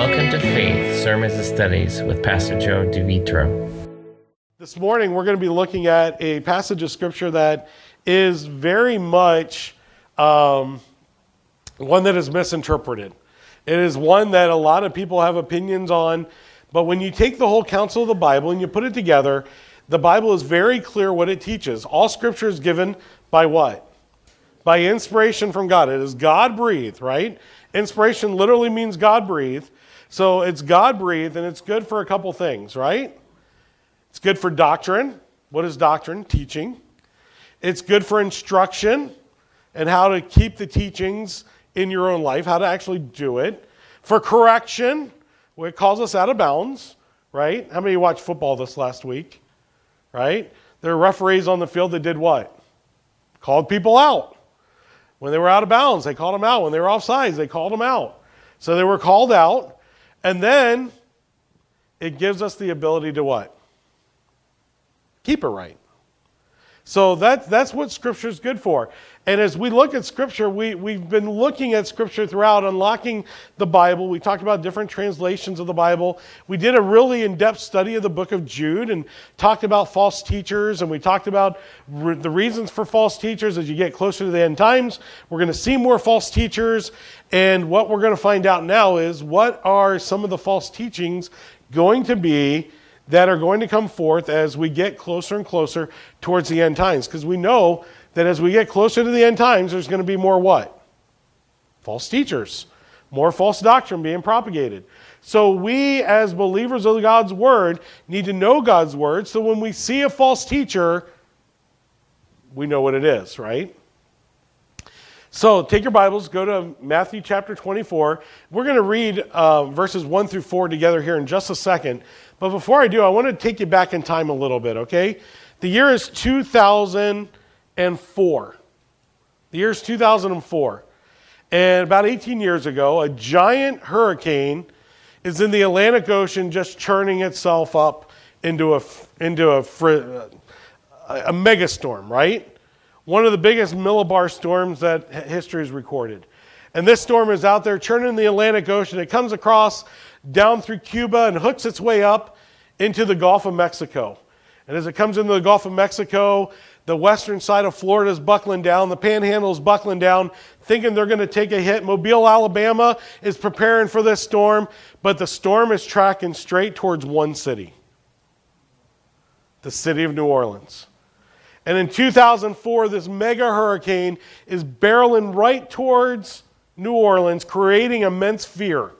Welcome to Faith Sermons and Studies with Pastor Joe DeVitro. This morning, we're going to be looking at a passage of scripture that is very much um, one that is misinterpreted. It is one that a lot of people have opinions on, but when you take the whole counsel of the Bible and you put it together, the Bible is very clear what it teaches. All scripture is given by what? By inspiration from God. It is God breathed, right? Inspiration literally means God breathed. So it's God breathed and it's good for a couple things, right? It's good for doctrine. What is doctrine? Teaching. It's good for instruction and how to keep the teachings in your own life, how to actually do it. For correction, it calls us out of bounds, right? How many watched football this last week? Right? There are referees on the field that did what? Called people out. When they were out of bounds, they called them out. When they were offsides, they called them out. So they were called out. And then it gives us the ability to what? Keep it right. So that, that's what Scripture is good for. And as we look at Scripture, we, we've been looking at Scripture throughout, unlocking the Bible. We talked about different translations of the Bible. We did a really in depth study of the book of Jude and talked about false teachers. And we talked about re- the reasons for false teachers as you get closer to the end times. We're going to see more false teachers. And what we're going to find out now is what are some of the false teachings going to be that are going to come forth as we get closer and closer towards the end times. Because we know that as we get closer to the end times, there's going to be more what? False teachers, more false doctrine being propagated. So we, as believers of God's word, need to know God's word. So when we see a false teacher, we know what it is, right? So take your Bibles, go to Matthew chapter 24. We're going to read uh, verses 1 through 4 together here in just a second. But before I do, I want to take you back in time a little bit, okay? The year is 2004. The year is 2004. And about 18 years ago, a giant hurricane is in the Atlantic Ocean just churning itself up into a, into a, a megastorm, right? One of the biggest millibar storms that history has recorded. And this storm is out there churning the Atlantic Ocean. It comes across down through Cuba and hooks its way up into the Gulf of Mexico. And as it comes into the Gulf of Mexico, the western side of Florida is buckling down, the panhandle is buckling down, thinking they're going to take a hit. Mobile, Alabama is preparing for this storm, but the storm is tracking straight towards one city the city of New Orleans. And in 2004, this mega hurricane is barreling right towards New Orleans, creating immense fear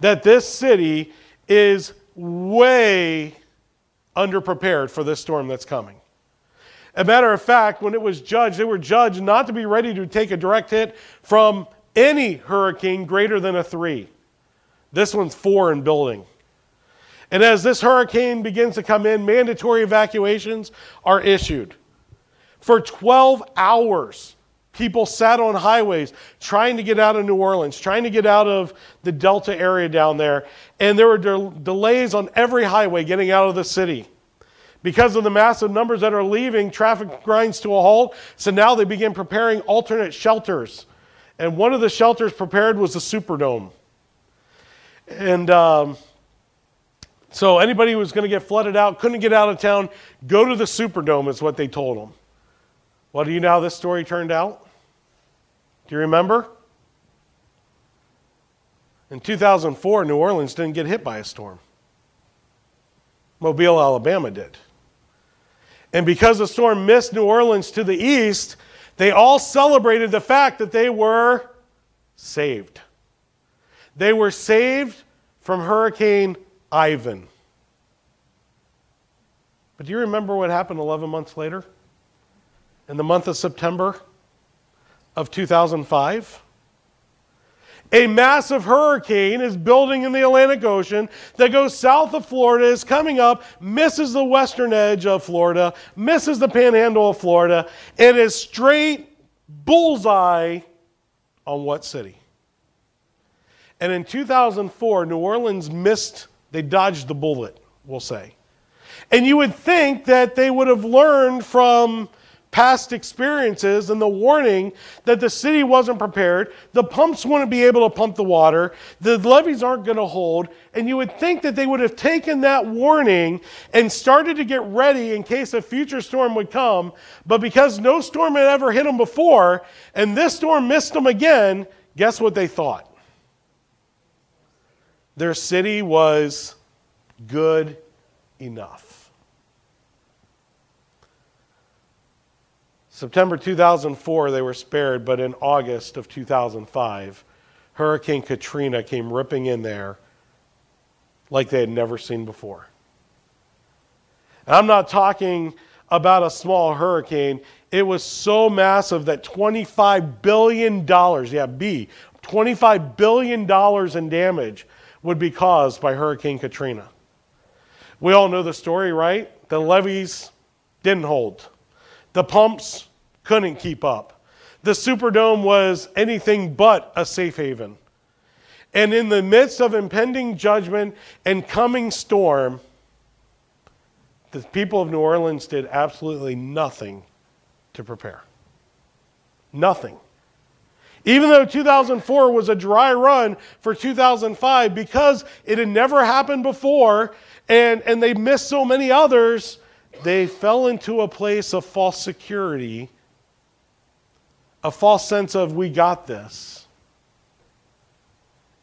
that this city is way underprepared for this storm that's coming. A matter of fact, when it was judged, they were judged not to be ready to take a direct hit from any hurricane greater than a three. This one's four in building. And as this hurricane begins to come in, mandatory evacuations are issued. For 12 hours, People sat on highways trying to get out of New Orleans, trying to get out of the Delta area down there. And there were de- delays on every highway getting out of the city. Because of the massive numbers that are leaving, traffic grinds to a halt. So now they begin preparing alternate shelters. And one of the shelters prepared was the Superdome. And um, so anybody who was going to get flooded out, couldn't get out of town, go to the Superdome, is what they told them. Well, do you know how this story turned out? Do you remember? In 2004, New Orleans didn't get hit by a storm. Mobile, Alabama did. And because the storm missed New Orleans to the east, they all celebrated the fact that they were saved. They were saved from Hurricane Ivan. But do you remember what happened 11 months later? in the month of September of 2005. A massive hurricane is building in the Atlantic Ocean that goes south of Florida, is coming up, misses the western edge of Florida, misses the panhandle of Florida, and is straight bullseye on what city? And in 2004, New Orleans missed, they dodged the bullet, we'll say. And you would think that they would have learned from past experiences and the warning that the city wasn't prepared, the pumps wouldn't be able to pump the water, the levees aren't going to hold, and you would think that they would have taken that warning and started to get ready in case a future storm would come. But because no storm had ever hit them before, and this storm missed them again, guess what they thought? Their city was good enough. September 2004, they were spared, but in August of 2005, Hurricane Katrina came ripping in there like they had never seen before. And I'm not talking about a small hurricane. It was so massive that $25 billion, yeah, B, $25 billion in damage would be caused by Hurricane Katrina. We all know the story, right? The levees didn't hold, the pumps couldn't keep up. The Superdome was anything but a safe haven. And in the midst of impending judgment and coming storm, the people of New Orleans did absolutely nothing to prepare. Nothing. Even though 2004 was a dry run for 2005, because it had never happened before and, and they missed so many others, they fell into a place of false security, a false sense of, we got this.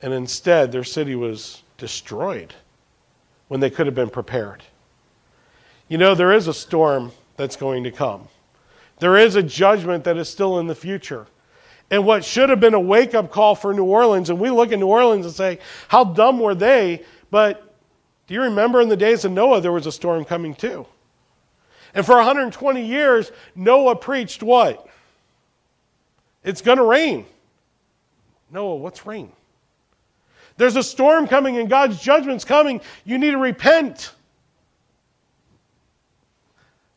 And instead, their city was destroyed when they could have been prepared. You know, there is a storm that's going to come, there is a judgment that is still in the future. And what should have been a wake up call for New Orleans, and we look at New Orleans and say, how dumb were they? But do you remember in the days of Noah, there was a storm coming too? And for 120 years, Noah preached what? It's going to rain. Noah, what's rain? There's a storm coming and God's judgment's coming. You need to repent.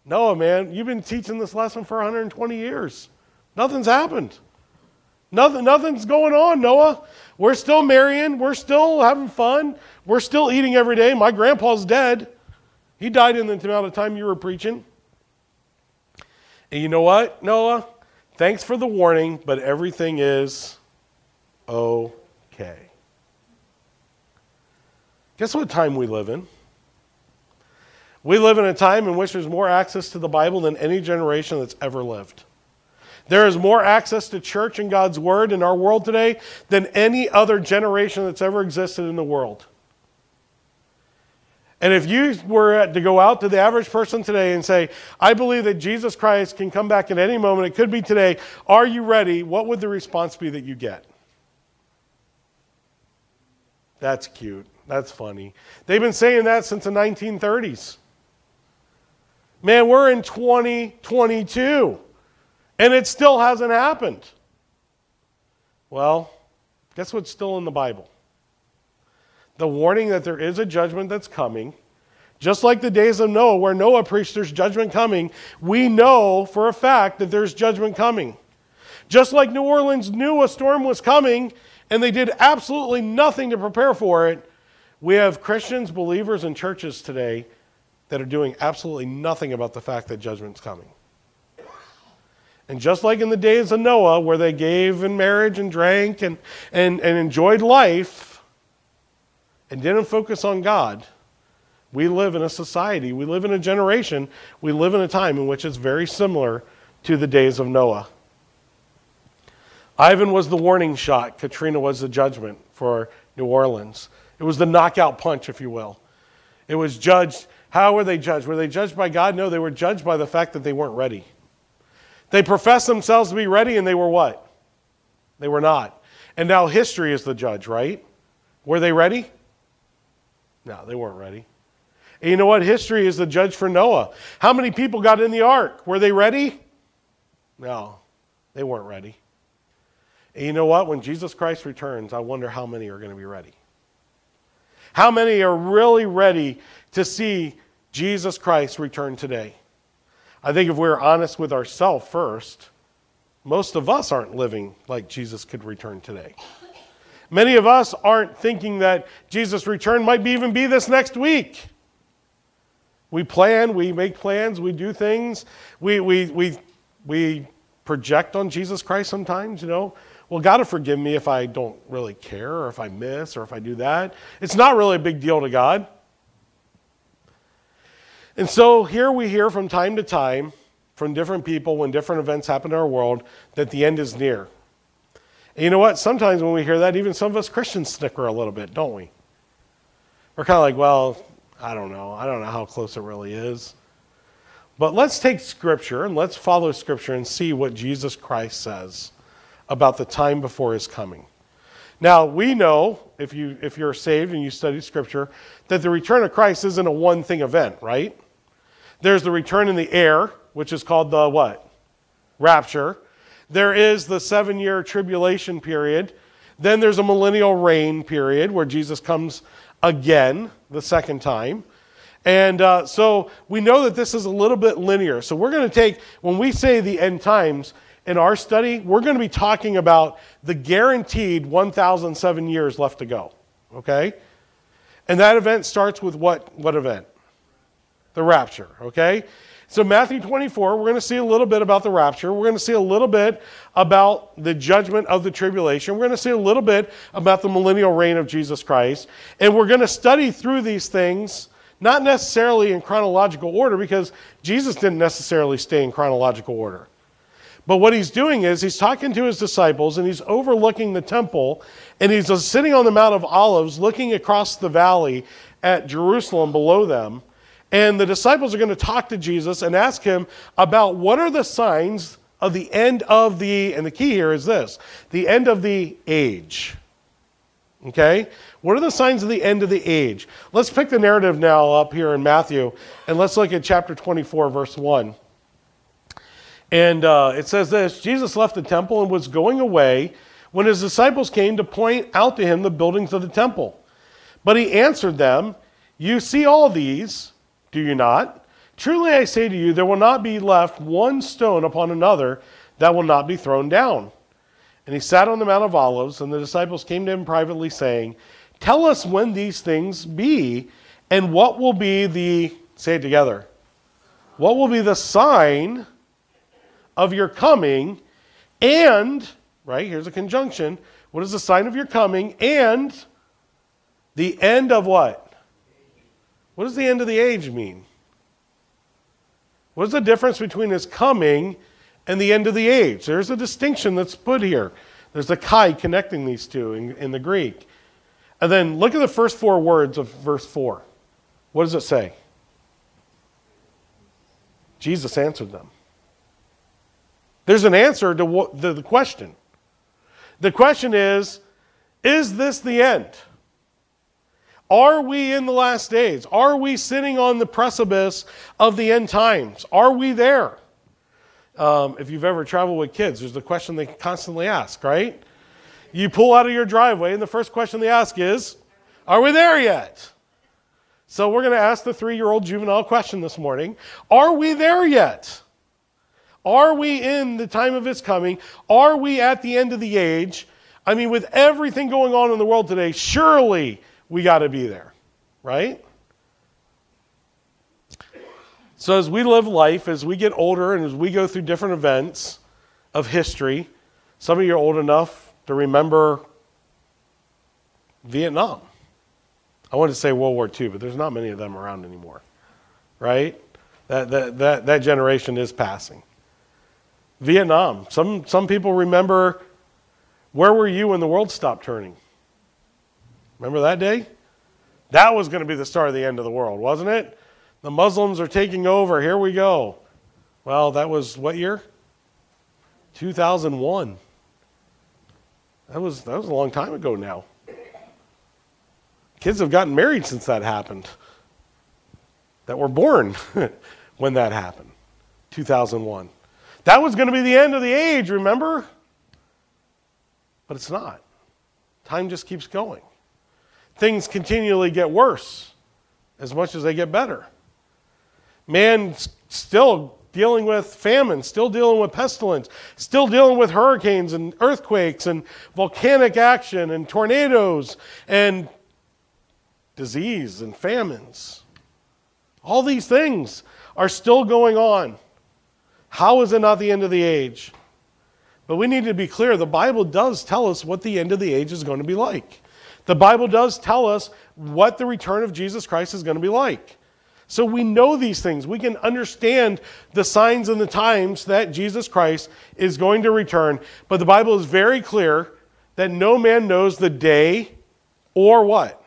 Noah, man, you've been teaching this lesson for 120 years. Nothing's happened. Nothing, nothing's going on, Noah. We're still marrying. We're still having fun. We're still eating every day. My grandpa's dead. He died in the amount of time you were preaching. And you know what, Noah? Thanks for the warning, but everything is okay. Guess what time we live in? We live in a time in which there's more access to the Bible than any generation that's ever lived. There is more access to church and God's Word in our world today than any other generation that's ever existed in the world. And if you were to go out to the average person today and say, I believe that Jesus Christ can come back at any moment, it could be today, are you ready? What would the response be that you get? That's cute. That's funny. They've been saying that since the 1930s. Man, we're in 2022. And it still hasn't happened. Well, guess what's still in the Bible? The warning that there is a judgment that's coming. Just like the days of Noah, where Noah preached there's judgment coming, we know for a fact that there's judgment coming. Just like New Orleans knew a storm was coming and they did absolutely nothing to prepare for it, we have Christians, believers, and churches today that are doing absolutely nothing about the fact that judgment's coming. And just like in the days of Noah, where they gave in marriage and drank and, and, and enjoyed life and didn't focus on God, we live in a society, we live in a generation, we live in a time in which it's very similar to the days of Noah. Ivan was the warning shot, Katrina was the judgment for New Orleans. It was the knockout punch, if you will. It was judged. How were they judged? Were they judged by God? No, they were judged by the fact that they weren't ready. They professed themselves to be ready, and they were what? They were not. And now history is the judge, right? Were they ready? No, they weren't ready. And you know what? History is the judge for Noah. How many people got in the ark? Were they ready? No, they weren't ready. And you know what? When Jesus Christ returns, I wonder how many are going to be ready. How many are really ready to see Jesus Christ return today? I think if we're honest with ourselves first, most of us aren't living like Jesus could return today. Many of us aren't thinking that Jesus' return might be even be this next week. We plan, we make plans, we do things, we, we, we we project on Jesus Christ sometimes, you know. Well, God will forgive me if I don't really care or if I miss or if I do that. It's not really a big deal to God. And so here we hear from time to time from different people when different events happen in our world that the end is near. And you know what? Sometimes when we hear that, even some of us Christians snicker a little bit, don't we? We're kind of like, well, I don't know. I don't know how close it really is. But let's take Scripture and let's follow Scripture and see what Jesus Christ says about the time before his coming. Now, we know, if, you, if you're saved and you study Scripture, that the return of Christ isn't a one thing event, right? There's the return in the air, which is called the what? Rapture. There is the seven year tribulation period. Then there's a millennial reign period where Jesus comes again the second time. And uh, so we know that this is a little bit linear. So we're going to take, when we say the end times in our study, we're going to be talking about the guaranteed 1,007 years left to go. Okay? And that event starts with what, what event? The rapture. Okay? So, Matthew 24, we're going to see a little bit about the rapture. We're going to see a little bit about the judgment of the tribulation. We're going to see a little bit about the millennial reign of Jesus Christ. And we're going to study through these things, not necessarily in chronological order, because Jesus didn't necessarily stay in chronological order. But what he's doing is he's talking to his disciples and he's overlooking the temple and he's sitting on the Mount of Olives looking across the valley at Jerusalem below them and the disciples are going to talk to Jesus and ask him about what are the signs of the end of the, and the key here is this the end of the age. Okay? What are the signs of the end of the age? Let's pick the narrative now up here in Matthew and let's look at chapter 24, verse 1. And uh, it says this Jesus left the temple and was going away when his disciples came to point out to him the buildings of the temple. But he answered them, You see all these do you not? Truly I say to you, there will not be left one stone upon another that will not be thrown down. And he sat on the Mount of Olives, and the disciples came to him privately, saying, Tell us when these things be, and what will be the, say it together, what will be the sign of your coming, and, right, here's a conjunction, what is the sign of your coming, and the end of what? What does the end of the age mean? What's the difference between his coming and the end of the age? There's a distinction that's put here. There's a kai connecting these two in, in the Greek. And then look at the first four words of verse 4. What does it say? Jesus answered them. There's an answer to what, the, the question. The question is Is this the end? Are we in the last days? Are we sitting on the precipice of the end times? Are we there? Um, if you've ever traveled with kids, there's the question they constantly ask, right? You pull out of your driveway, and the first question they ask is, Are we there yet? So we're going to ask the three year old juvenile question this morning Are we there yet? Are we in the time of His coming? Are we at the end of the age? I mean, with everything going on in the world today, surely we got to be there, right? So, as we live life, as we get older, and as we go through different events of history, some of you are old enough to remember Vietnam. I wanted to say World War II, but there's not many of them around anymore, right? That, that, that, that generation is passing. Vietnam. Some, some people remember where were you when the world stopped turning? Remember that day? That was going to be the start of the end of the world, wasn't it? The Muslims are taking over. Here we go. Well, that was what year? 2001. That was, that was a long time ago now. Kids have gotten married since that happened, that were born when that happened. 2001. That was going to be the end of the age, remember? But it's not. Time just keeps going things continually get worse as much as they get better. Man's still dealing with famine, still dealing with pestilence, still dealing with hurricanes and earthquakes and volcanic action and tornadoes and disease and famines. All these things are still going on. How is it not the end of the age? But we need to be clear the Bible does tell us what the end of the age is going to be like. The Bible does tell us what the return of Jesus Christ is going to be like. So we know these things. We can understand the signs and the times that Jesus Christ is going to return. But the Bible is very clear that no man knows the day or what.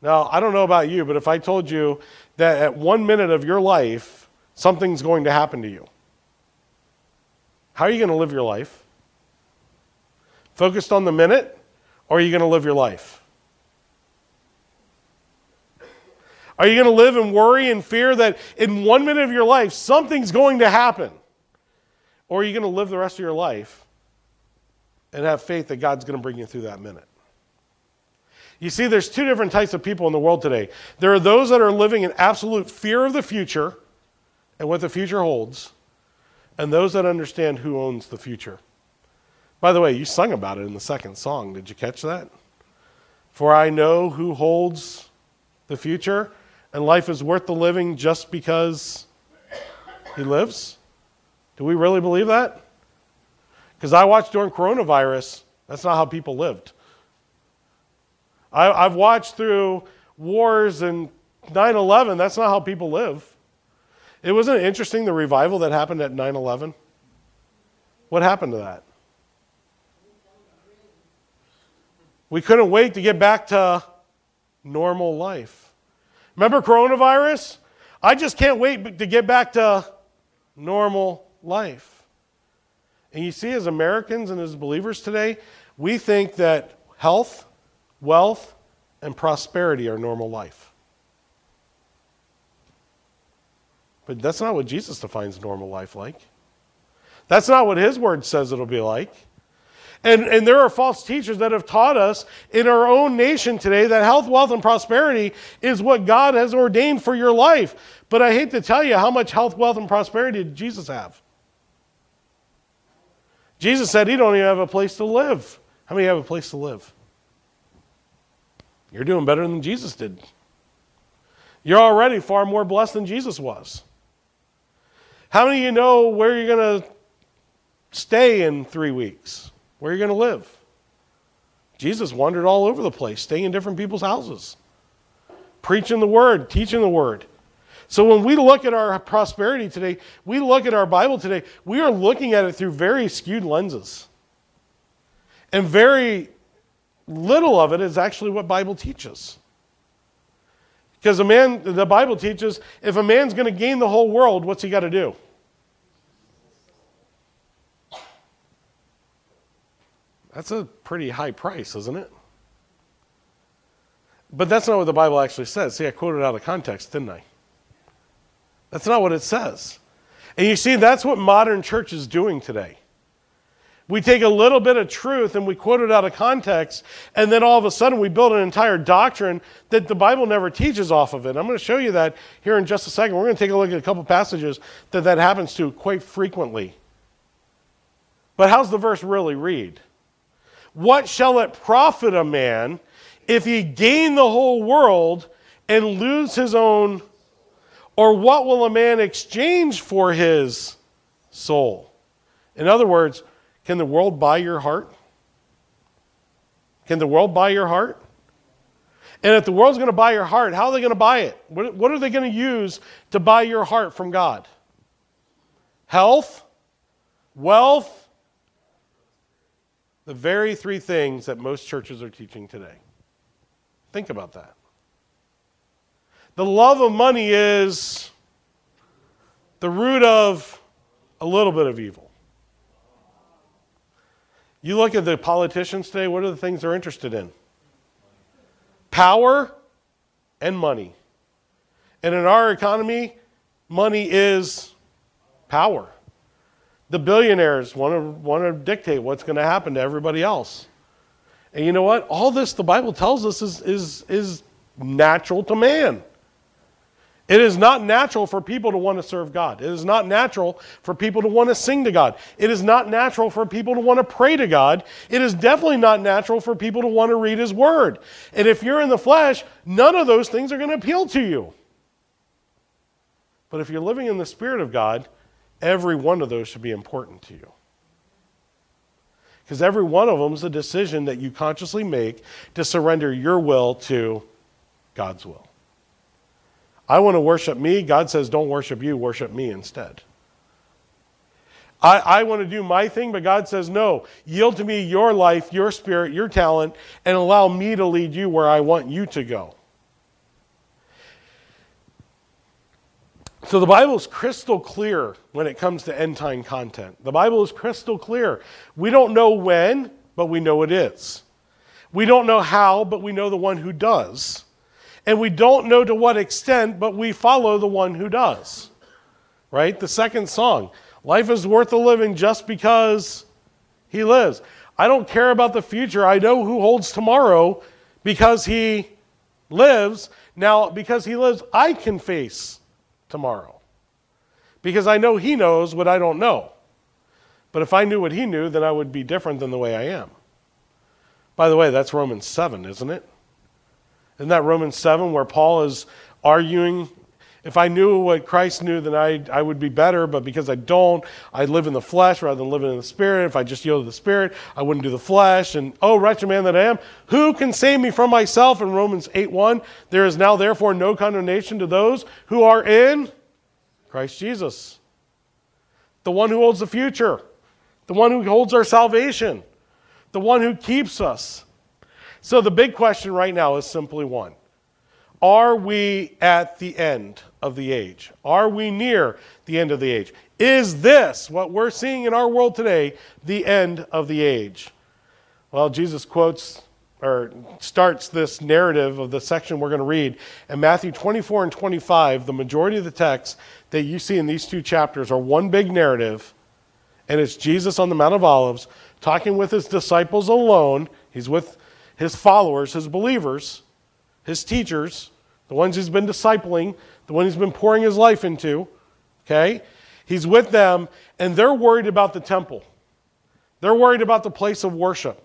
Now, I don't know about you, but if I told you that at one minute of your life, something's going to happen to you, how are you going to live your life? Focused on the minute, or are you going to live your life? Are you going to live in worry and fear that in one minute of your life something's going to happen? Or are you going to live the rest of your life and have faith that God's going to bring you through that minute? You see, there's two different types of people in the world today. There are those that are living in absolute fear of the future and what the future holds, and those that understand who owns the future. By the way, you sung about it in the second song. Did you catch that? For I know who holds the future, and life is worth the living just because he lives? Do we really believe that? Because I watched during coronavirus, that's not how people lived. I, have watched through wars and 9 11, that's not how people live. It wasn't interesting the revival that happened at 9 11? What happened to that? We couldn't wait to get back to normal life. Remember coronavirus? I just can't wait to get back to normal life. And you see, as Americans and as believers today, we think that health, wealth, and prosperity are normal life. But that's not what Jesus defines normal life like. That's not what his word says it'll be like. And, and there are false teachers that have taught us in our own nation today that health, wealth, and prosperity is what God has ordained for your life. But I hate to tell you how much health, wealth, and prosperity did Jesus have? Jesus said he don't even have a place to live. How many have a place to live? You're doing better than Jesus did. You're already far more blessed than Jesus was. How many of you know where you're going to stay in three weeks? Where are you're going to live? Jesus wandered all over the place, staying in different people's houses, preaching the word, teaching the word. So when we look at our prosperity today, we look at our Bible today, we are looking at it through very skewed lenses. And very little of it is actually what Bible teaches. Because a man, the Bible teaches, if a man's going to gain the whole world, what's he got to do? That's a pretty high price, isn't it? But that's not what the Bible actually says. See, I quoted out of context, didn't I? That's not what it says. And you see, that's what modern church is doing today. We take a little bit of truth and we quote it out of context, and then all of a sudden we build an entire doctrine that the Bible never teaches off of it. I'm going to show you that here in just a second. We're going to take a look at a couple passages that that happens to quite frequently. But how's the verse really read? What shall it profit a man if he gain the whole world and lose his own? Or what will a man exchange for his soul? In other words, can the world buy your heart? Can the world buy your heart? And if the world's going to buy your heart, how are they going to buy it? What are they going to use to buy your heart from God? Health? Wealth? The very three things that most churches are teaching today. Think about that. The love of money is the root of a little bit of evil. You look at the politicians today, what are the things they're interested in? Power and money. And in our economy, money is power. The billionaires want to, want to dictate what's going to happen to everybody else. And you know what? All this the Bible tells us is, is, is natural to man. It is not natural for people to want to serve God. It is not natural for people to want to sing to God. It is not natural for people to want to pray to God. It is definitely not natural for people to want to read His Word. And if you're in the flesh, none of those things are going to appeal to you. But if you're living in the Spirit of God, every one of those should be important to you. Because every one of them is a decision that you consciously make to surrender your will to God's will. I want to worship me. God says, don't worship you, worship me instead. I, I want to do my thing, but God says, no, yield to me your life, your spirit, your talent, and allow me to lead you where I want you to go. So the Bible is crystal clear when it comes to end time content. The Bible is crystal clear. We don't know when, but we know it is. We don't know how, but we know the one who does. And we don't know to what extent, but we follow the one who does. Right? The second song. Life is worth the living just because he lives. I don't care about the future. I know who holds tomorrow because he lives. Now, because he lives, I can face tomorrow because I know he knows what I don't know. But if I knew what he knew, then I would be different than the way I am. By the way, that's Romans 7, isn't it? Isn't that Romans 7 where Paul is arguing if I knew what Christ knew, then I, I would be better, but because I don't, I live in the flesh rather than living in the spirit. If I just yield to the spirit, I wouldn't do the flesh. And oh, wretched man that I am, who can save me from myself? In Romans 8 1, there is now therefore no condemnation to those who are in Christ Jesus. The one who holds the future, the one who holds our salvation, the one who keeps us. So the big question right now is simply one Are we at the end of the age? Are we near the end of the age? Is this, what we're seeing in our world today, the end of the age? Well, Jesus quotes or starts this narrative of the section we're going to read. In Matthew 24 and 25, the majority of the texts that you see in these two chapters are one big narrative, and it's Jesus on the Mount of Olives talking with his disciples alone. He's with his followers, his believers, his teachers, the ones he's been discipling, the one he's been pouring his life into. Okay? He's with them, and they're worried about the temple. They're worried about the place of worship.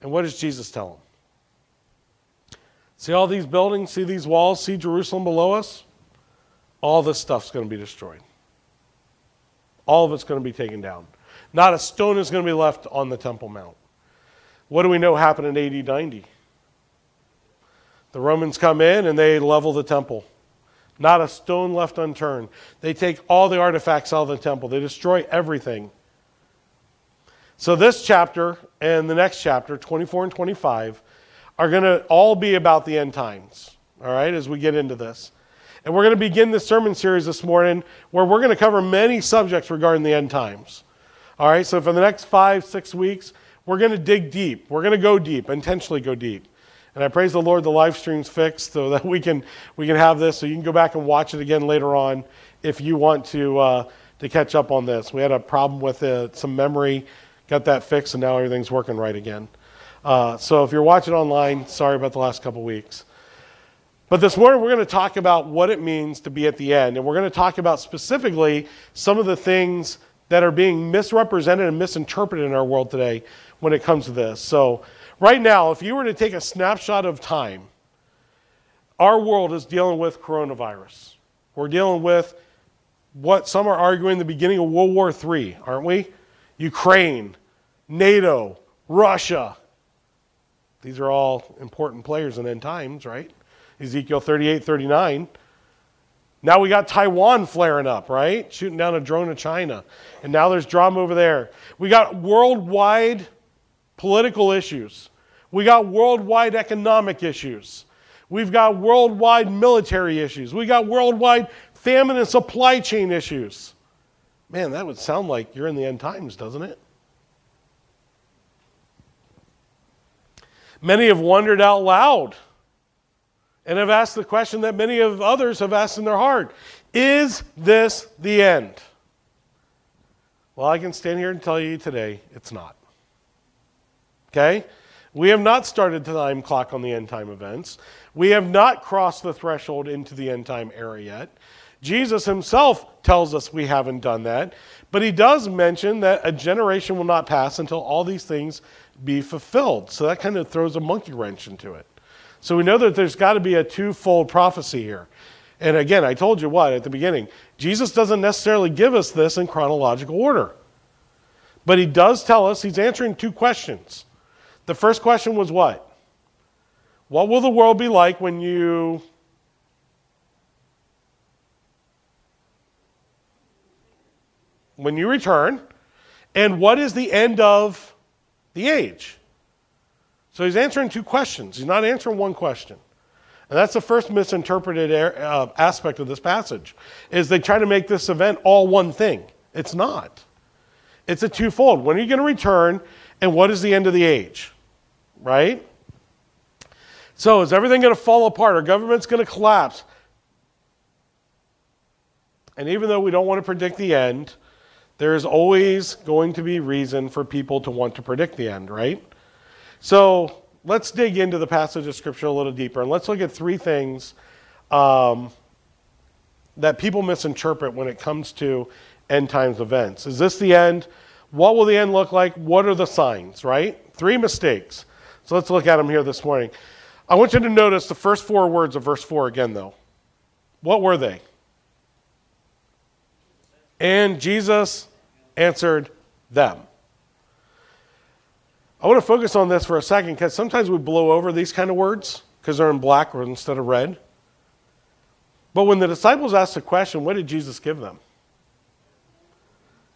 And what does Jesus tell them? See all these buildings, see these walls, see Jerusalem below us? All this stuff's going to be destroyed. All of it's going to be taken down. Not a stone is going to be left on the Temple Mount. What do we know happened in AD 90? The Romans come in and they level the temple. Not a stone left unturned. They take all the artifacts out of the temple, they destroy everything. So, this chapter and the next chapter, 24 and 25, are going to all be about the end times, all right, as we get into this. And we're going to begin this sermon series this morning where we're going to cover many subjects regarding the end times. All right, so for the next five, six weeks, we're going to dig deep. We're going to go deep, intentionally go deep. And I praise the Lord the live stream's fixed so that we can, we can have this so you can go back and watch it again later on if you want to, uh, to catch up on this. We had a problem with uh, some memory, got that fixed, and now everything's working right again. Uh, so if you're watching online, sorry about the last couple weeks. But this morning we're going to talk about what it means to be at the end. And we're going to talk about specifically some of the things that are being misrepresented and misinterpreted in our world today when it comes to this. So Right now, if you were to take a snapshot of time, our world is dealing with coronavirus. We're dealing with what some are arguing the beginning of World War III, aren't we? Ukraine, NATO, Russia. These are all important players in end times, right? Ezekiel 38, 39. Now we got Taiwan flaring up, right? Shooting down a drone of China. And now there's drama over there. We got worldwide political issues. We got worldwide economic issues. We've got worldwide military issues. We got worldwide famine and supply chain issues. Man, that would sound like you're in the end times, doesn't it? Many have wondered out loud and have asked the question that many of others have asked in their heart Is this the end? Well, I can stand here and tell you today it's not. Okay? We have not started the time clock on the end time events. We have not crossed the threshold into the end time era yet. Jesus himself tells us we haven't done that, but he does mention that a generation will not pass until all these things be fulfilled. So that kind of throws a monkey wrench into it. So we know that there's got to be a twofold prophecy here. And again, I told you what at the beginning. Jesus doesn't necessarily give us this in chronological order. But he does tell us he's answering two questions. The first question was what? What will the world be like when you when you return? And what is the end of the age? So he's answering two questions. He's not answering one question. And that's the first misinterpreted uh, aspect of this passage, is they try to make this event all one thing. It's not. It's a twofold. When are you going to return, and what is the end of the age? Right? So is everything going to fall apart? Our government's going to collapse? And even though we don't want to predict the end, there is always going to be reason for people to want to predict the end, right? So let's dig into the passage of Scripture a little deeper and let's look at three things um, that people misinterpret when it comes to end times events. Is this the end? What will the end look like? What are the signs, right? Three mistakes. So let's look at them here this morning. I want you to notice the first four words of verse 4 again, though. What were they? And Jesus answered them. I want to focus on this for a second because sometimes we blow over these kind of words because they're in black instead of red. But when the disciples asked the question, what did Jesus give them?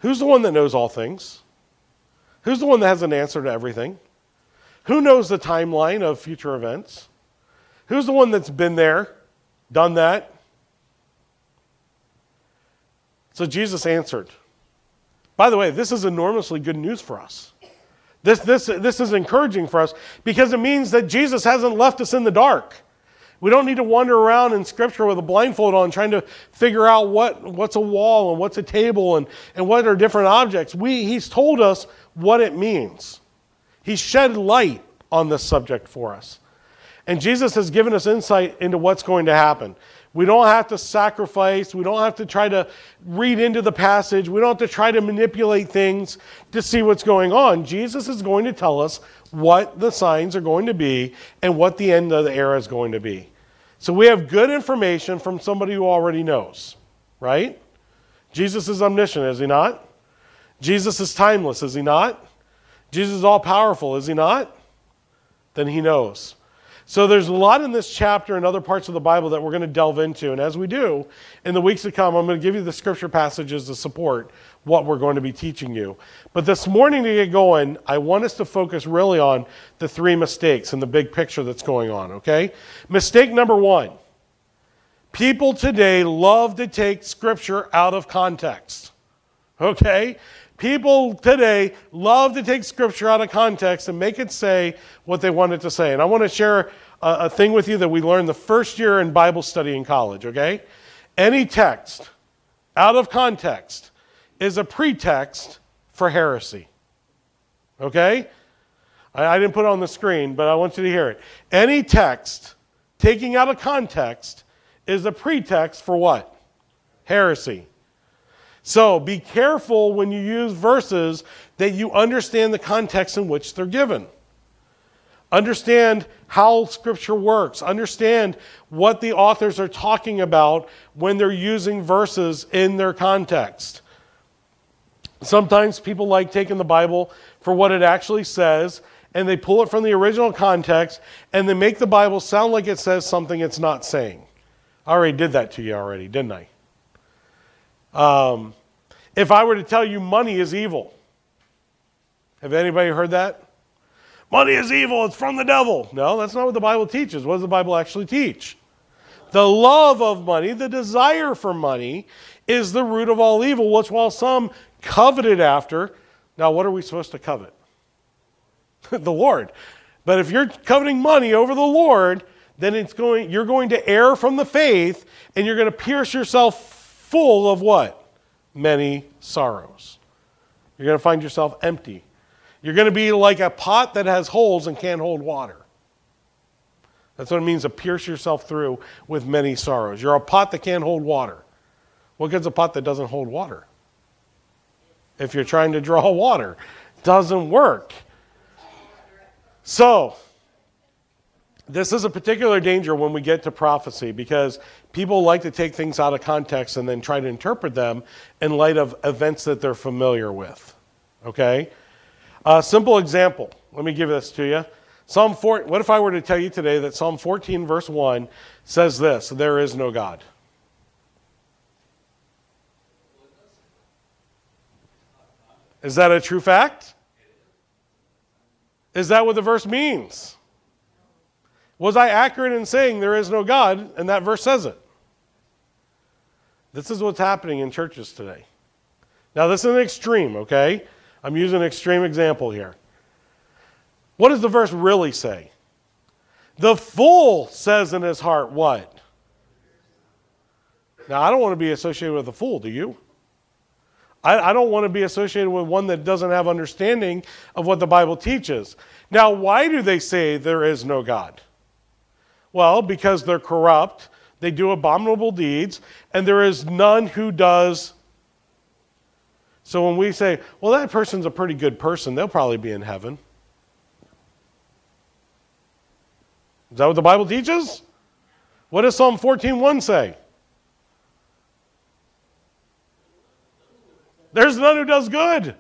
Who's the one that knows all things? Who's the one that has an answer to everything? Who knows the timeline of future events? Who's the one that's been there, done that? So Jesus answered. By the way, this is enormously good news for us. This, this, this is encouraging for us because it means that Jesus hasn't left us in the dark. We don't need to wander around in Scripture with a blindfold on trying to figure out what, what's a wall and what's a table and, and what are different objects. We, he's told us what it means. He's shed light on this subject for us. And Jesus has given us insight into what's going to happen. We don't have to sacrifice. We don't have to try to read into the passage. We don't have to try to manipulate things to see what's going on. Jesus is going to tell us what the signs are going to be and what the end of the era is going to be. So we have good information from somebody who already knows, right? Jesus is omniscient, is he not? Jesus is timeless, is he not? Jesus is all powerful, is he not? Then he knows. So there's a lot in this chapter and other parts of the Bible that we're going to delve into. And as we do, in the weeks to come, I'm going to give you the scripture passages to support what we're going to be teaching you. But this morning to get going, I want us to focus really on the three mistakes and the big picture that's going on, okay? Mistake number one people today love to take scripture out of context, okay? People today love to take scripture out of context and make it say what they want it to say. And I want to share a, a thing with you that we learned the first year in Bible study in college, okay? Any text out of context is a pretext for heresy. Okay? I, I, didn't put it on the screen, but I want you to hear it. Any text taking out of context is a pretext for what? Heresy. So be careful when you use verses that you understand the context in which they're given. Understand how Scripture works. Understand what the authors are talking about when they're using verses in their context. Sometimes people like taking the Bible for what it actually says and they pull it from the original context and they make the Bible sound like it says something it's not saying. I already did that to you already, didn't I? Um, if I were to tell you money is evil, have anybody heard that? Money is evil, it's from the devil. No, that's not what the Bible teaches. What does the Bible actually teach? The love of money, the desire for money, is the root of all evil, which while some coveted after, now what are we supposed to covet? the Lord. But if you're coveting money over the Lord, then it's going, you're going to err from the faith and you're going to pierce yourself full of what? Many sorrows. You're going to find yourself empty. You're going to be like a pot that has holes and can't hold water. That's what it means to pierce yourself through with many sorrows. You're a pot that can't hold water. What good's a pot that doesn't hold water? If you're trying to draw water, doesn't work. So, this is a particular danger when we get to prophecy because people like to take things out of context and then try to interpret them in light of events that they're familiar with. Okay? A simple example. Let me give this to you. Psalm 4, what if I were to tell you today that Psalm 14, verse 1 says this There is no God? Is that a true fact? Is that what the verse means? Was I accurate in saying there is no God and that verse says it? This is what's happening in churches today. Now, this is an extreme, okay? I'm using an extreme example here. What does the verse really say? The fool says in his heart, What? Now, I don't want to be associated with a fool, do you? I, I don't want to be associated with one that doesn't have understanding of what the Bible teaches. Now, why do they say there is no God? Well, because they're corrupt, they do abominable deeds, and there is none who does. So when we say, well, that person's a pretty good person, they'll probably be in heaven. Is that what the Bible teaches? What does Psalm 14:1 say? There's none who does good.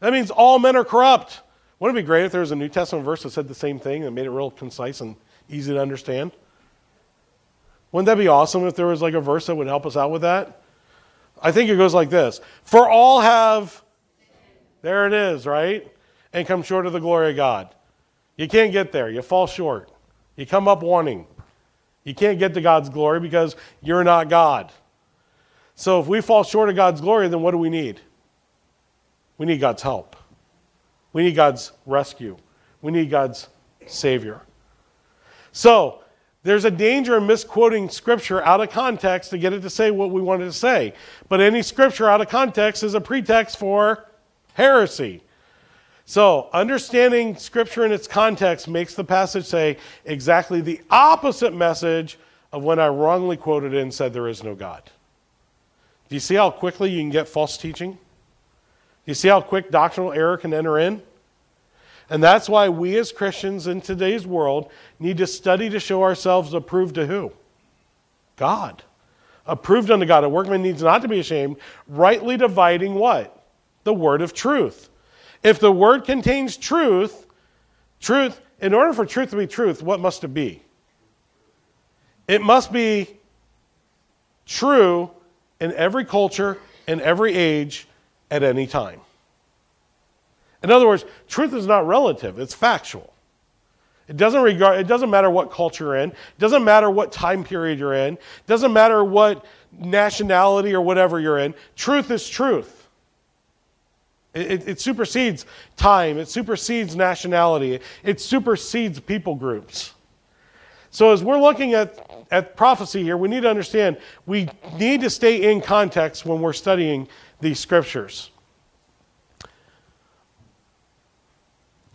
That means all men are corrupt. Wouldn't it be great if there was a New Testament verse that said the same thing and made it real concise and easy to understand? Wouldn't that be awesome if there was like a verse that would help us out with that? I think it goes like this For all have, there it is, right? And come short of the glory of God. You can't get there, you fall short. You come up wanting. You can't get to God's glory because you're not God. So if we fall short of God's glory, then what do we need? We need God's help. We need God's rescue. We need God's Savior. So, there's a danger in misquoting Scripture out of context to get it to say what we wanted to say. But any Scripture out of context is a pretext for heresy. So, understanding Scripture in its context makes the passage say exactly the opposite message of when I wrongly quoted it and said there is no God. Do you see how quickly you can get false teaching? Do you see how quick doctrinal error can enter in? And that's why we as Christians in today's world need to study to show ourselves approved to who? God. Approved unto God. A workman needs not to be ashamed, rightly dividing what? The word of truth. If the word contains truth, truth, in order for truth to be truth, what must it be? It must be true in every culture, in every age, at any time. In other words, truth is not relative, it's factual. It doesn't, regard, it doesn't matter what culture you're in, it doesn't matter what time period you're in, it doesn't matter what nationality or whatever you're in. Truth is truth. It, it, it supersedes time, it supersedes nationality, it supersedes people groups. So, as we're looking at, at prophecy here, we need to understand we need to stay in context when we're studying these scriptures.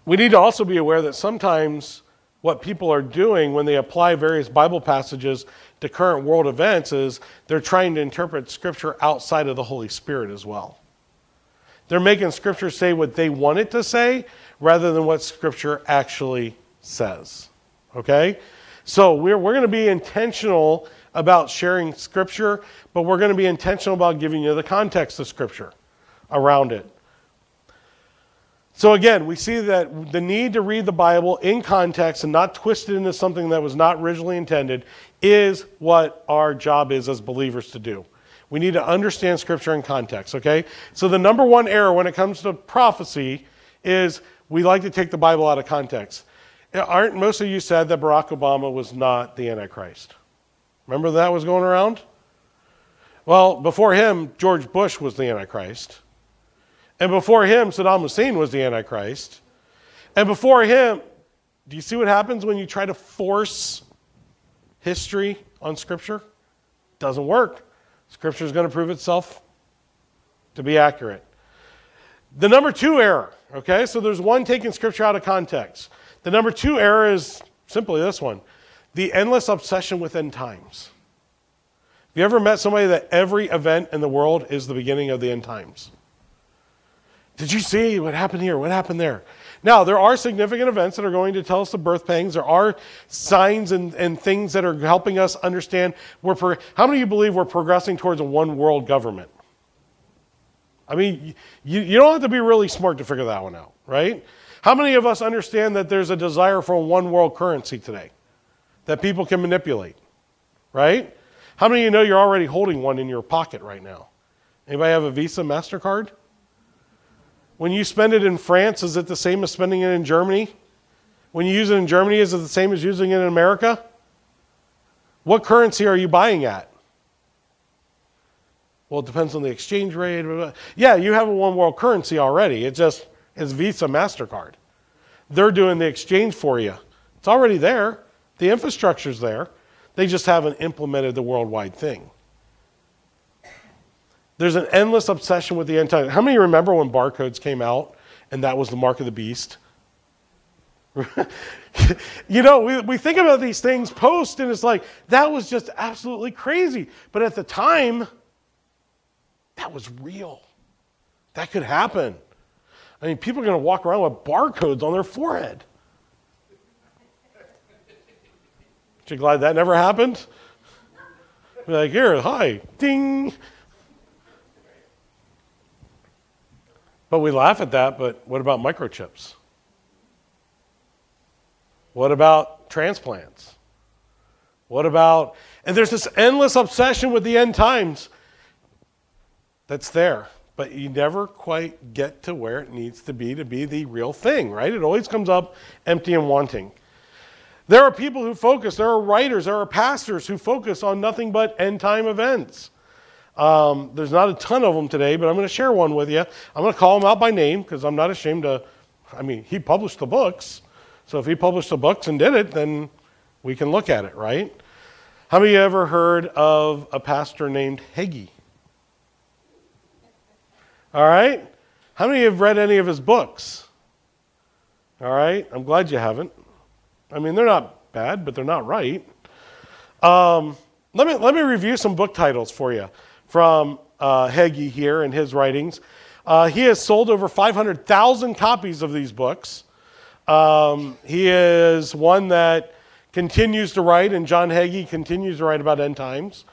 We need to also be aware that sometimes what people are doing when they apply various Bible passages to current world events is they're trying to interpret Scripture outside of the Holy Spirit as well. They're making Scripture say what they want it to say rather than what Scripture actually says. Okay? So we're, we're going to be intentional about sharing Scripture, but we're going to be intentional about giving you the context of Scripture around it. So again, we see that the need to read the Bible in context and not twist it into something that was not originally intended is what our job is as believers to do. We need to understand Scripture in context, okay? So the number one error when it comes to prophecy is we like to take the Bible out of context. Aren't most of you said that Barack Obama was not the Antichrist? Remember that was going around? Well, before him, George Bush was the Antichrist. And before him, Saddam Hussein was the Antichrist. And before him, do you see what happens when you try to force history on Scripture? Doesn't work. Scripture is going to prove itself to be accurate. The number two error, okay? So there's one taking Scripture out of context. The number two error is simply this one the endless obsession with end times. Have you ever met somebody that every event in the world is the beginning of the end times? Did you see what happened here? What happened there? Now, there are significant events that are going to tell us the birth pangs. There are signs and, and things that are helping us understand. We're pro- how many of you believe we're progressing towards a one world government? I mean, you, you don't have to be really smart to figure that one out, right? How many of us understand that there's a desire for a one world currency today that people can manipulate, right? How many of you know you're already holding one in your pocket right now? Anybody have a Visa, MasterCard? When you spend it in France, is it the same as spending it in Germany? When you use it in Germany, is it the same as using it in America? What currency are you buying at? Well, it depends on the exchange rate. Yeah, you have a one world currency already. It just is Visa, MasterCard. They're doing the exchange for you. It's already there. The infrastructure's there. They just haven't implemented the worldwide thing. There's an endless obsession with the end time. How many remember when barcodes came out and that was the mark of the beast? you know, we, we think about these things post and it's like, that was just absolutely crazy. But at the time, that was real. That could happen. I mean, people are going to walk around with barcodes on their forehead. Aren't you glad that never happened? Be like, here, hi, ding. But we laugh at that, but what about microchips? What about transplants? What about, and there's this endless obsession with the end times that's there, but you never quite get to where it needs to be to be the real thing, right? It always comes up empty and wanting. There are people who focus, there are writers, there are pastors who focus on nothing but end time events. Um, there's not a ton of them today, but I'm going to share one with you. I'm going to call him out by name because I'm not ashamed to. I mean, he published the books. So if he published the books and did it, then we can look at it, right? How many of you ever heard of a pastor named Hagee? All right? How many have read any of his books? All right? I'm glad you haven't. I mean, they're not bad, but they're not right. Um, let, me, let me review some book titles for you from uh, Hagee here in his writings. Uh, he has sold over 500,000 copies of these books. Um, he is one that continues to write, and John Hagee continues to write about end times.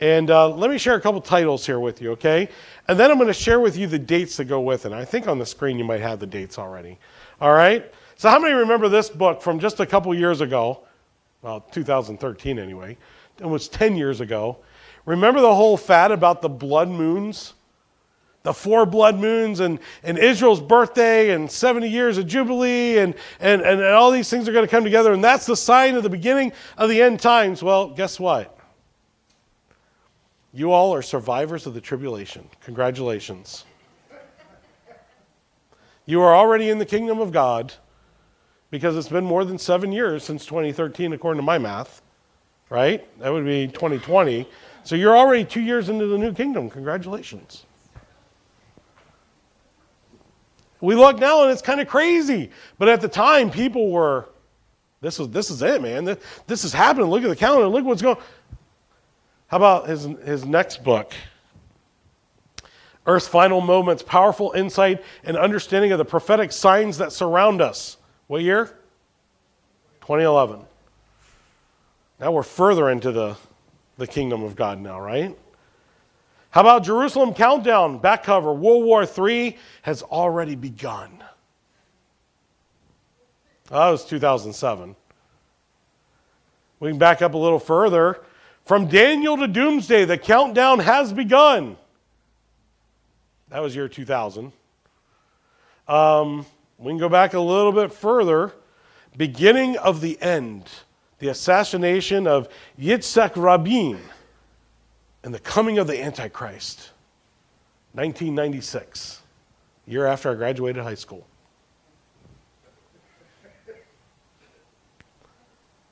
And uh, let me share a couple titles here with you, okay? And then I'm going to share with you the dates that go with it. I think on the screen you might have the dates already. All right? So, how many remember this book from just a couple years ago? Well, 2013 anyway. It was 10 years ago. Remember the whole fad about the blood moons? The four blood moons and, and Israel's birthday and 70 years of Jubilee and, and, and all these things are going to come together, and that's the sign of the beginning of the end times. Well, guess what? You all are survivors of the tribulation. Congratulations. You are already in the kingdom of God because it's been more than seven years since 2013, according to my math, right? That would be 2020. So you're already two years into the new kingdom. Congratulations. We look now and it's kind of crazy. But at the time, people were, this is, this is it, man. This, is happening. Look at the calendar. Look what's going How about his, his next book? Earth's Final Moments Powerful Insight and Understanding of the Prophetic Signs That Surround Us. What year? 2011. Now we're further into the the kingdom of God now, right? How about Jerusalem Countdown, back cover? World War III has already begun. that was 2007. We can back up a little further. From Daniel to Doomsday, the countdown has begun. That was year 2000. Um, we can go back a little bit further. Beginning of the end the assassination of Yitzhak Rabin and the coming of the Antichrist. 1996, year after I graduated high school.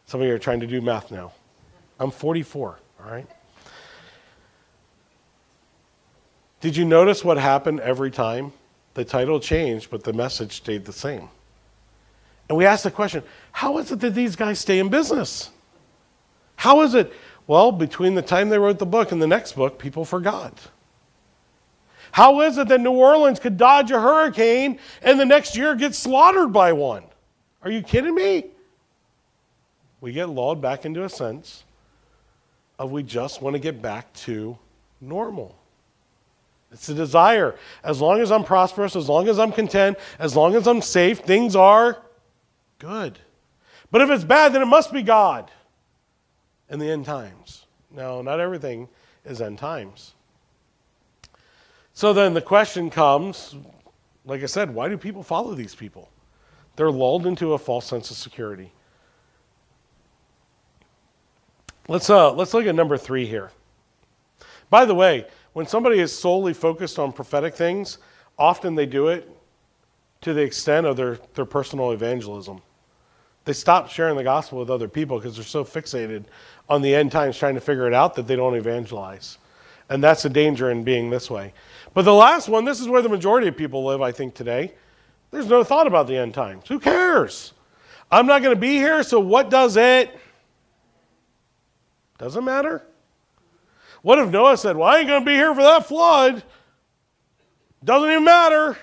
Some of you are trying to do math now. I'm 44, all right? Did you notice what happened every time? The title changed, but the message stayed the same. And we ask the question how is it that these guys stay in business? How is it? Well, between the time they wrote the book and the next book, people forgot. How is it that New Orleans could dodge a hurricane and the next year get slaughtered by one? Are you kidding me? We get lulled back into a sense of we just want to get back to normal. It's a desire. As long as I'm prosperous, as long as I'm content, as long as I'm safe, things are good. But if it's bad, then it must be God in the end times. No, not everything is end times. So then the question comes like I said, why do people follow these people? They're lulled into a false sense of security. Let's, uh, let's look at number three here. By the way, when somebody is solely focused on prophetic things, often they do it to the extent of their, their personal evangelism. They stop sharing the gospel with other people because they're so fixated on the end times trying to figure it out that they don't evangelize. And that's a danger in being this way. But the last one, this is where the majority of people live, I think, today. There's no thought about the end times. Who cares? I'm not going to be here, so what does it? Doesn't matter. What if Noah said, Well, I ain't going to be here for that flood? Doesn't even matter.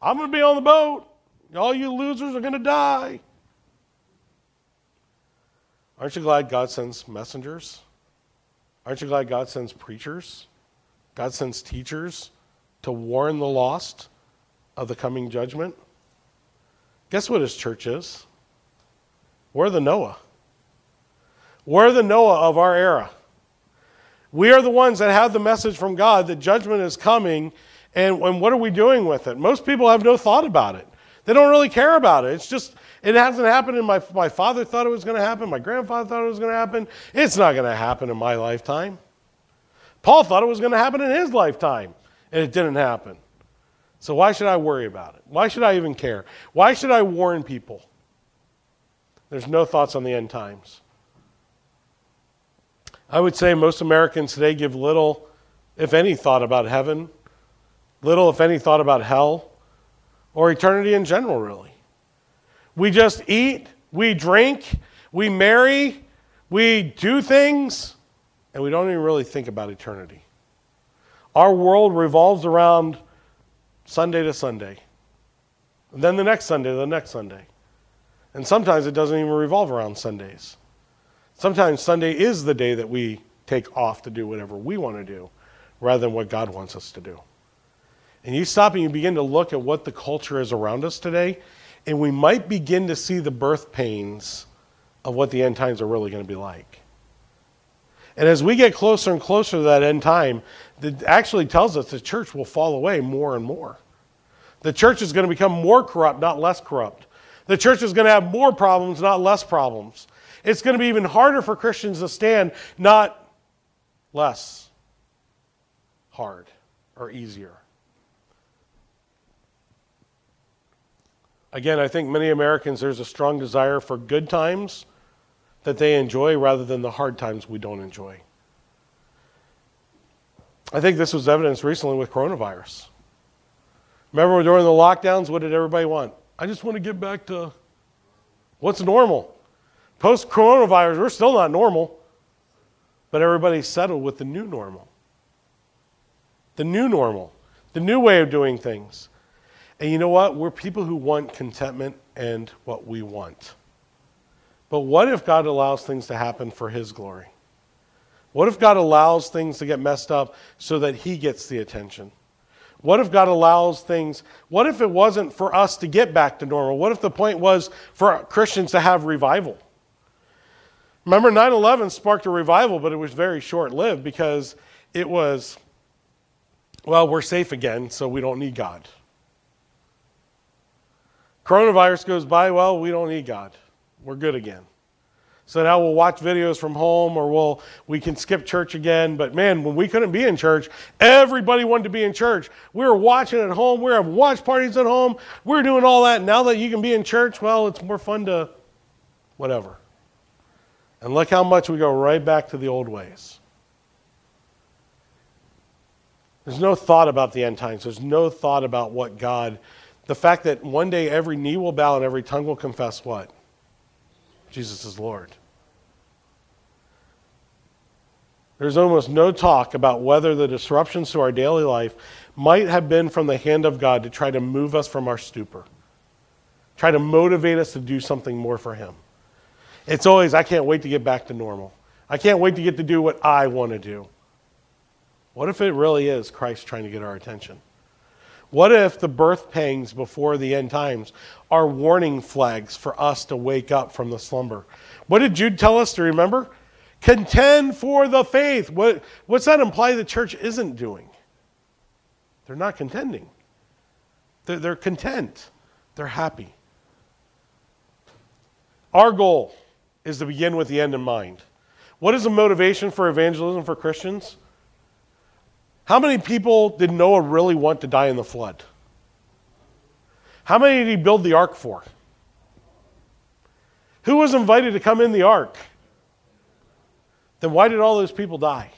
I'm going to be on the boat. All you losers are going to die. Aren't you glad God sends messengers? Aren't you glad God sends preachers? God sends teachers to warn the lost of the coming judgment? Guess what his church is? We're the Noah. We're the Noah of our era. We are the ones that have the message from God that judgment is coming, and, and what are we doing with it? Most people have no thought about it. They don't really care about it. It's just, it hasn't happened, and my, my father thought it was going to happen. My grandfather thought it was going to happen. It's not going to happen in my lifetime. Paul thought it was going to happen in his lifetime, and it didn't happen. So why should I worry about it? Why should I even care? Why should I warn people? There's no thoughts on the end times. I would say most Americans today give little, if any, thought about heaven, little, if any, thought about hell, or eternity in general, really. We just eat, we drink, we marry, we do things, and we don't even really think about eternity. Our world revolves around Sunday to Sunday, and then the next Sunday the next Sunday. And sometimes it doesn't even revolve around Sundays. Sometimes Sunday is the day that we take off to do whatever we want to do rather than what God wants us to do. And you stop and you begin to look at what the culture is around us today, and we might begin to see the birth pains of what the end times are really going to be like. And as we get closer and closer to that end time, it actually tells us the church will fall away more and more. The church is going to become more corrupt, not less corrupt. The church is going to have more problems, not less problems. It's going to be even harder for Christians to stand, not less hard or easier. Again, I think many Americans, there's a strong desire for good times that they enjoy rather than the hard times we don't enjoy. I think this was evidenced recently with coronavirus. Remember during the lockdowns, what did everybody want? I just want to get back to what's normal. Post coronavirus, we're still not normal, but everybody's settled with the new normal. The new normal, the new way of doing things. And you know what? We're people who want contentment and what we want. But what if God allows things to happen for His glory? What if God allows things to get messed up so that He gets the attention? What if God allows things? What if it wasn't for us to get back to normal? What if the point was for Christians to have revival? Remember, 9 11 sparked a revival, but it was very short lived because it was, well, we're safe again, so we don't need God. Coronavirus goes by, well, we don't need God. We're good again. So now we'll watch videos from home or we'll, we can skip church again. But man, when we couldn't be in church, everybody wanted to be in church. We were watching at home. We were having watch parties at home. We were doing all that. Now that you can be in church, well, it's more fun to whatever. And look how much we go right back to the old ways. There's no thought about the end times. There's no thought about what God, the fact that one day every knee will bow and every tongue will confess what? Jesus is Lord. there's almost no talk about whether the disruptions to our daily life might have been from the hand of God to try to move us from our stupor, try to motivate us to do something more for Him. It's always, I can't wait to get back to normal. I can't wait to get to do what I want to do. What if it really is Christ trying to get our attention? What if the birth pangs before the end times are warning flags for us to wake up from the slumber? What did Jude tell us to remember? Contend for the faith. What, what's that imply the church isn't doing? They're not contending, they're, they're content, they're happy. Our goal is to begin with the end in mind. What is the motivation for evangelism for Christians? How many people did Noah really want to die in the flood? How many did he build the ark for? Who was invited to come in the ark? Then why did all those people die?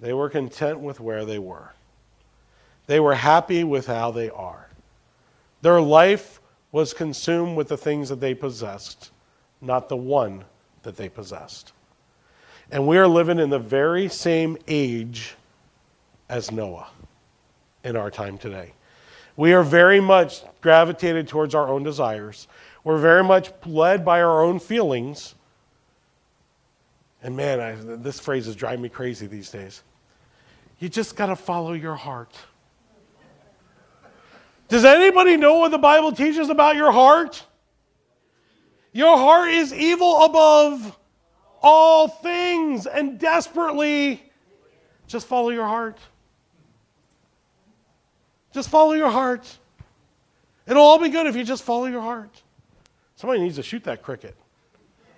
They were content with where they were. They were happy with how they are. Their life was consumed with the things that they possessed, not the one that they possessed. And we are living in the very same age as Noah in our time today. We are very much gravitated towards our own desires. We're very much led by our own feelings. And man, I, this phrase is driving me crazy these days. You just got to follow your heart. Does anybody know what the Bible teaches about your heart? Your heart is evil above all things and desperately just follow your heart. Just follow your heart. It'll all be good if you just follow your heart. Somebody needs to shoot that cricket.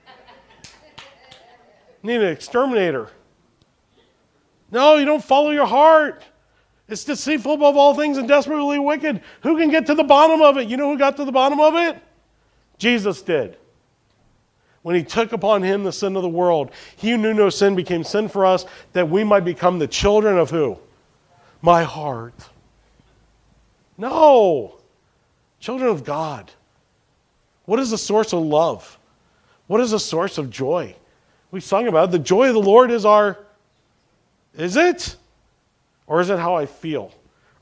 Need an exterminator. No, you don't follow your heart. It's deceitful above all things and desperately wicked. Who can get to the bottom of it? You know who got to the bottom of it? Jesus did when he took upon him the sin of the world. He who knew no sin became sin for us that we might become the children of who? My heart. No. Children of God. What is the source of love? What is the source of joy? We sung about it. The joy of the Lord is our. Is it? Or is it how I feel?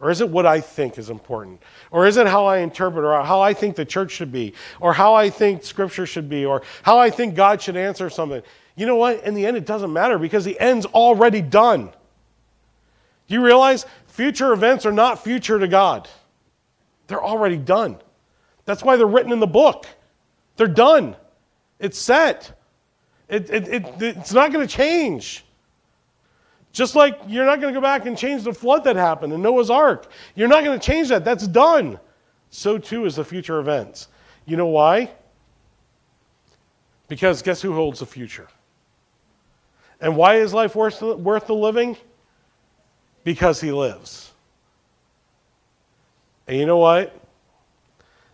Or is it what I think is important? Or is it how I interpret, or how I think the church should be, or how I think scripture should be, or how I think God should answer something? You know what? In the end, it doesn't matter because the end's already done. Do you realize future events are not future to God? They're already done. That's why they're written in the book. They're done. It's set. It, it, it, it's not going to change. Just like you're not going to go back and change the flood that happened in Noah's Ark. You're not going to change that. That's done. So too is the future events. You know why? Because guess who holds the future? And why is life worth, worth the living? Because he lives. And you know what?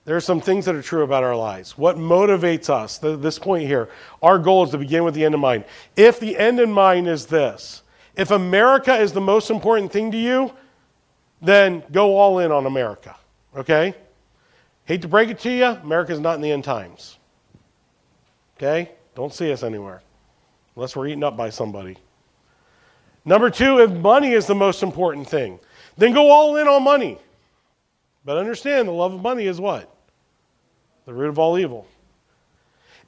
There are some things that are true about our lives. What motivates us, this point here, our goal is to begin with the end in mind. If the end in mind is this, if America is the most important thing to you, then go all in on America. Okay? Hate to break it to you, America's not in the end times. Okay? Don't see us anywhere unless we're eaten up by somebody. Number two, if money is the most important thing, then go all in on money. But understand the love of money is what? The root of all evil.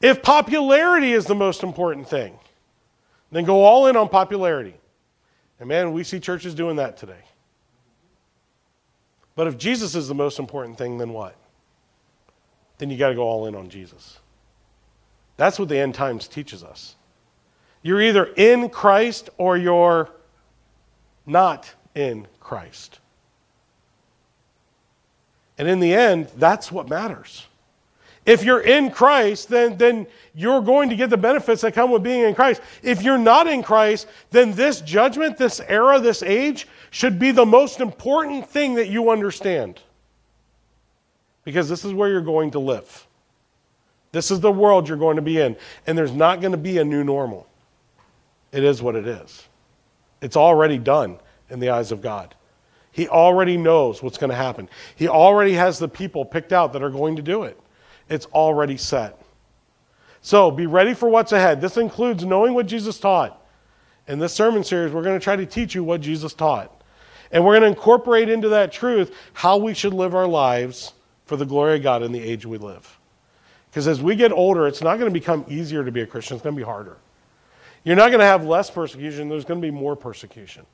If popularity is the most important thing, then go all in on popularity. And man, we see churches doing that today. But if Jesus is the most important thing, then what? Then you got to go all in on Jesus. That's what the end times teaches us. You're either in Christ or you're not in Christ. And in the end, that's what matters. If you're in Christ, then, then you're going to get the benefits that come with being in Christ. If you're not in Christ, then this judgment, this era, this age should be the most important thing that you understand. Because this is where you're going to live. This is the world you're going to be in. And there's not going to be a new normal. It is what it is. It's already done in the eyes of God. He already knows what's going to happen. He already has the people picked out that are going to do it. It's already set. So be ready for what's ahead. This includes knowing what Jesus taught. In this sermon series, we're going to try to teach you what Jesus taught. And we're going to incorporate into that truth how we should live our lives for the glory of God in the age we live. Because as we get older, it's not going to become easier to be a Christian, it's going to be harder. You're not going to have less persecution, there's going to be more persecution.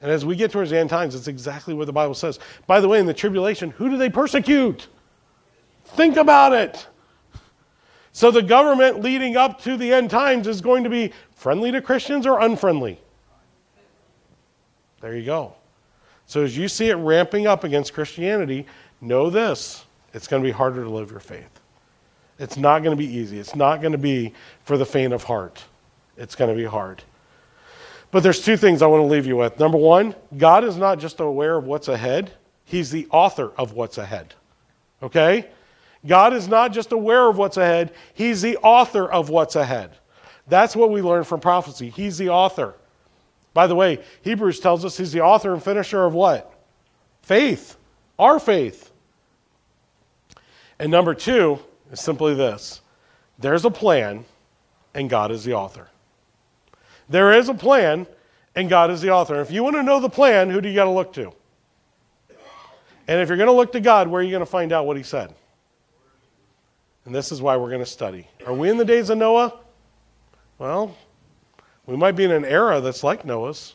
And as we get towards the end times, it's exactly what the Bible says. By the way, in the tribulation, who do they persecute? Think about it. So the government leading up to the end times is going to be friendly to Christians or unfriendly? There you go. So as you see it ramping up against Christianity, know this it's going to be harder to live your faith. It's not going to be easy. It's not going to be for the faint of heart. It's going to be hard. But there's two things I want to leave you with. Number one, God is not just aware of what's ahead, He's the author of what's ahead. Okay? God is not just aware of what's ahead, He's the author of what's ahead. That's what we learn from prophecy. He's the author. By the way, Hebrews tells us He's the author and finisher of what? Faith. Our faith. And number two is simply this there's a plan, and God is the author. There is a plan, and God is the author. If you want to know the plan, who do you got to look to? And if you're going to look to God, where are you going to find out what He said? And this is why we're going to study. Are we in the days of Noah? Well, we might be in an era that's like Noah's.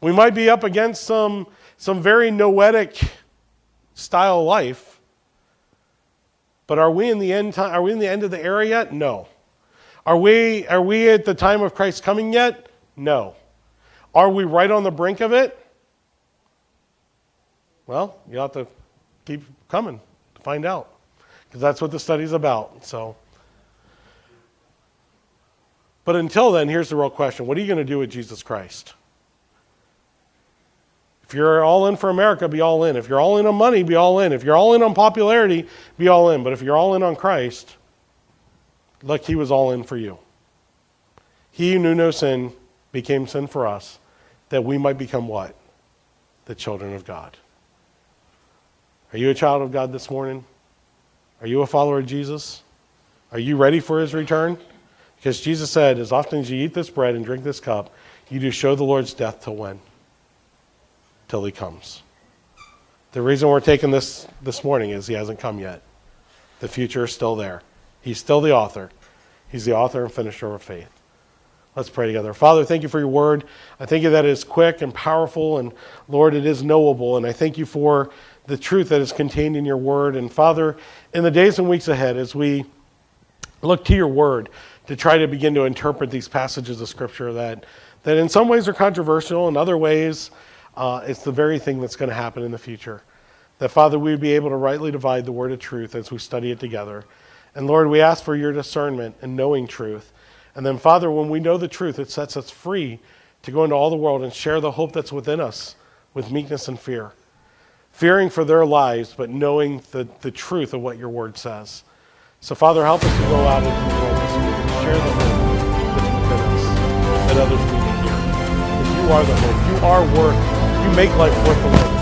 We might be up against some, some very noetic style life. But are we in the end time, are we in the end of the era yet? No. Are we, are we at the time of Christ's coming yet? No. Are we right on the brink of it? Well, you have to keep coming to find out because that's what the study's about. So, but until then, here's the real question: What are you going to do with Jesus Christ? If you're all in for America, be all in. If you're all in on money, be all in. If you're all in on popularity, be all in. But if you're all in on Christ, look, He was all in for you. He who knew no sin became sin for us, that we might become what? The children of God. Are you a child of God this morning? Are you a follower of Jesus? Are you ready for his return? Because Jesus said, As often as you eat this bread and drink this cup, you do show the Lord's death till when? Till he comes. The reason we're taking this this morning is he hasn't come yet. The future is still there. He's still the author. He's the author and finisher of faith. Let's pray together. Father, thank you for your word. I thank you that it is quick and powerful, and Lord, it is knowable. And I thank you for the truth that is contained in your word. And Father, in the days and weeks ahead, as we look to your word to try to begin to interpret these passages of Scripture that, that in some ways are controversial, in other ways, uh, it's the very thing that's going to happen in the future. That, Father, we would be able to rightly divide the word of truth as we study it together. And Lord, we ask for your discernment and knowing truth. And then, Father, when we know the truth, it sets us free to go into all the world and share the hope that's within us with meekness and fear fearing for their lives, but knowing the, the truth of what your word says. So, Father, help us to go out into the world this week and share the hope that's within us that others need to hear. Because you are the hope. You are worth, you make life worth the living.